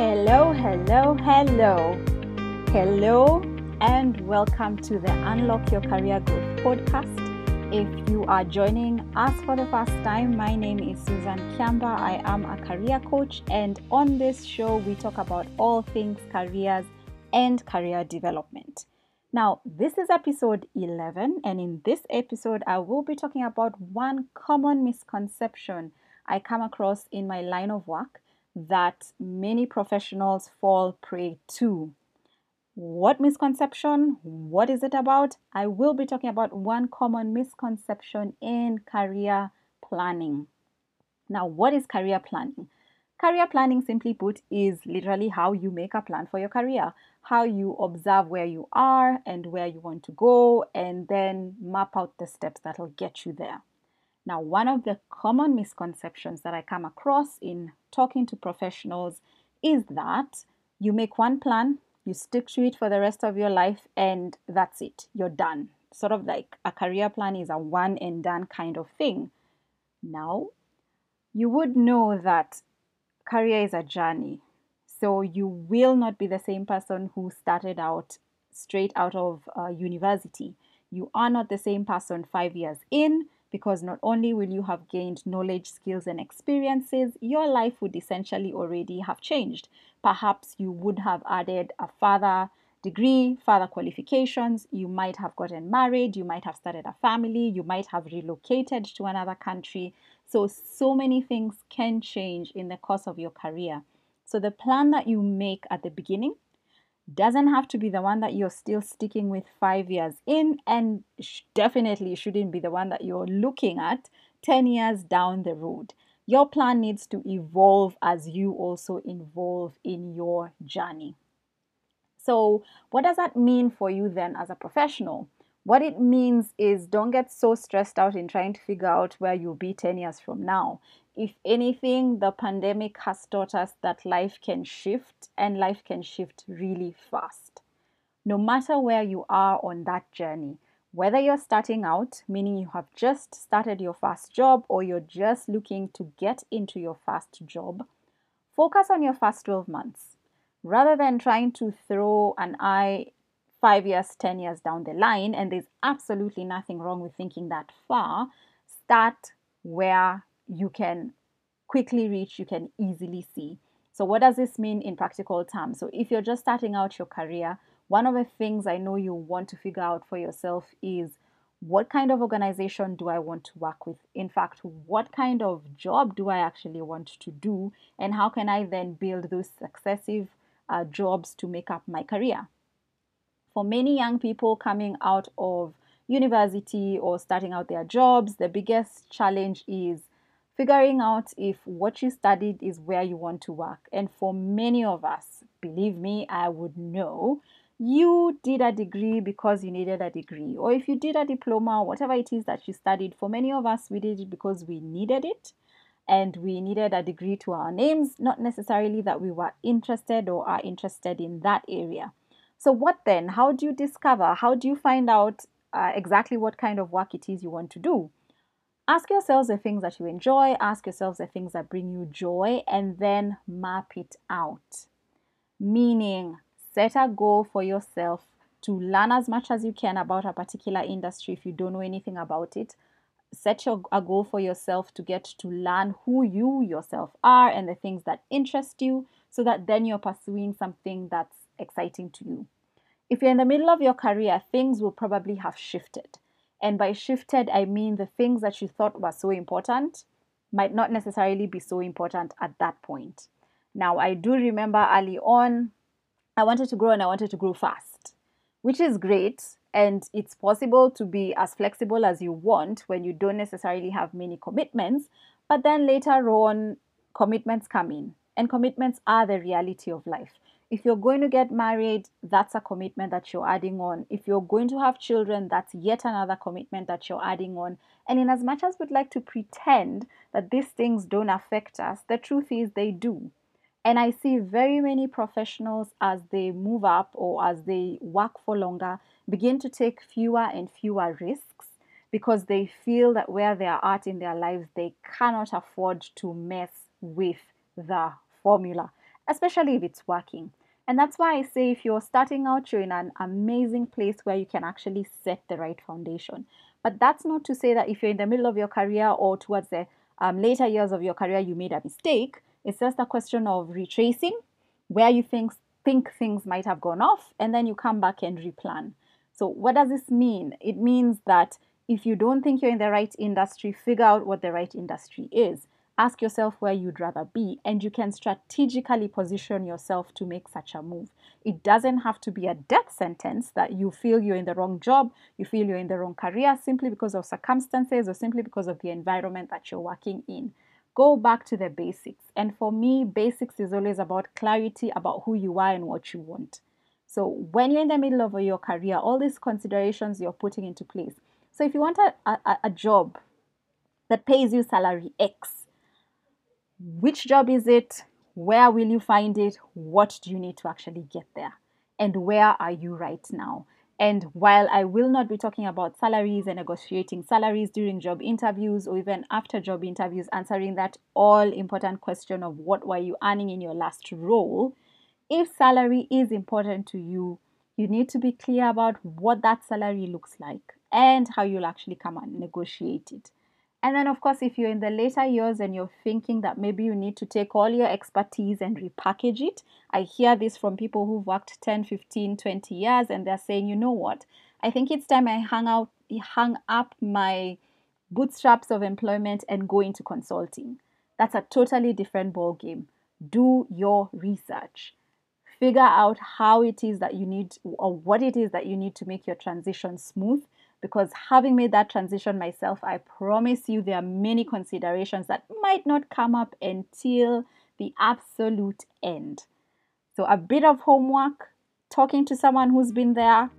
Hello, hello, hello. Hello, and welcome to the Unlock Your Career Growth podcast. If you are joining us for the first time, my name is Susan Kiamba. I am a career coach, and on this show, we talk about all things careers and career development. Now, this is episode 11, and in this episode, I will be talking about one common misconception I come across in my line of work that many professionals fall prey to. What misconception? What is it about? I will be talking about one common misconception in career planning. Now, what is career planning? Career planning, simply put, is literally how you make a plan for your career, how you observe where you are and where you want to go, and then map out the steps that will get you there. Now, one of the common misconceptions that I come across in talking to professionals is that you make one plan, you stick to it for the rest of your life, and that's it, you're done. Sort of like a career plan is a one and done kind of thing. Now, you would know that career is a journey. So you will not be the same person who started out straight out of uh, university. You are not the same person five years in because not only will you have gained knowledge, skills, and experiences, your life would essentially already have changed. Perhaps you would have added a further degree, further qualifications, you might have gotten married, you might have started a family, you might have relocated to another country. So, so many things can change in the course of your career. So, the plan that you make at the beginning doesn't have to be the one that you're still sticking with five years in, and definitely shouldn't be the one that you're looking at 10 years down the road. Your plan needs to evolve as you also evolve in your journey. So, what does that mean for you then as a professional? What it means is don't get so stressed out in trying to figure out where you'll be 10 years from now if anything, the pandemic has taught us that life can shift and life can shift really fast. No matter where you are on that journey, whether you're starting out, meaning you have just started your first job or you're just looking to get into your first job, focus on your first 12 months. Rather than trying to throw an eye five years, 10 years down the line, and there's absolutely nothing wrong with thinking that far, start where you can quickly reach, you can easily see. So, what does this mean in practical terms? So, if you're just starting out your career, one of the things I know you want to figure out for yourself is what kind of organization do I want to work with? In fact, what kind of job do I actually want to do? And how can I then build those successive uh, jobs to make up my career? For many young people coming out of university or starting out their jobs, the biggest challenge is figuring out if what you studied is where you want to work. And for many of us, believe me, I would know you did a degree because you needed a degree, or if you did a diploma, whatever it is that you studied, for many of us, we did it because we needed it and we needed a degree to our names, not necessarily that we were interested or are interested in that area. So, what then? How do you discover? How do you find out uh, exactly what kind of work it is you want to do? Ask yourselves the things that you enjoy, ask yourselves the things that bring you joy, and then map it out. Meaning, set a goal for yourself to learn as much as you can about a particular industry if you don't know anything about it. Set your, a goal for yourself to get to learn who you yourself are and the things that interest you so that then you're pursuing something that's exciting to you. If you're in the middle of your career, things will probably have shifted. And by shifted, I mean the things that you thought were so important might not necessarily be so important at that point. Now, I do remember early on, I wanted to grow and I wanted to grow fast, which is great. And it's possible to be as flexible as you want when you don't necessarily have many commitments. But then later on, commitments come in, and commitments are the reality of life. If you're going to get married, that's a commitment that you're adding on. If you're going to have children, that's yet another commitment that you're adding on. And in as much as we'd like to pretend that these things don't affect us, the truth is they do. And I see very many professionals as they move up or as they work for longer begin to take fewer and fewer risks because they feel that where they are at in their lives, they cannot afford to mess with the formula especially if it's working. And that's why I say if you're starting out, you're in an amazing place where you can actually set the right foundation. But that's not to say that if you're in the middle of your career or towards the um, later years of your career, you made a mistake. It's just a question of retracing where you think, think things might have gone off, and then you come back and replan. So, what does this mean? It means that if you don't think you're in the right industry, figure out what the right industry is. Ask yourself where you'd rather be, and you can strategically position yourself to make such a move. It doesn't have to be a death sentence that you feel you're in the wrong job, you feel you're in the wrong career simply because of circumstances or simply because of the environment that you're working in. Go back to the basics. And for me, basics is always about clarity about who you are and what you want. So when you're in the middle of your career, all these considerations you're putting into place. So if you want a, a, a job that pays you salary X, which job is it? Where will you find it? What do you need to actually get there? And where are you right now? And while I will not be talking about salaries and negotiating salaries during job interviews or even after job interviews, answering that all important question of what were you earning in your last role, if salary is important to you, you need to be clear about what that salary looks like and how you'll actually come and negotiate it. And then, of course, if you're in the later years and you're thinking that maybe you need to take all your expertise and repackage it, I hear this from people who've worked 10, 15, 20 years and they're saying, you know what, I think it's time I hang out, hang up my bootstraps of employment and go into consulting. That's a totally different ball game. Do your research. Figure out how it is that you need or what it is that you need to make your transition smooth because having made that transition myself, I promise you there are many considerations that might not come up until the absolute end. So, a bit of homework, talking to someone who's been there,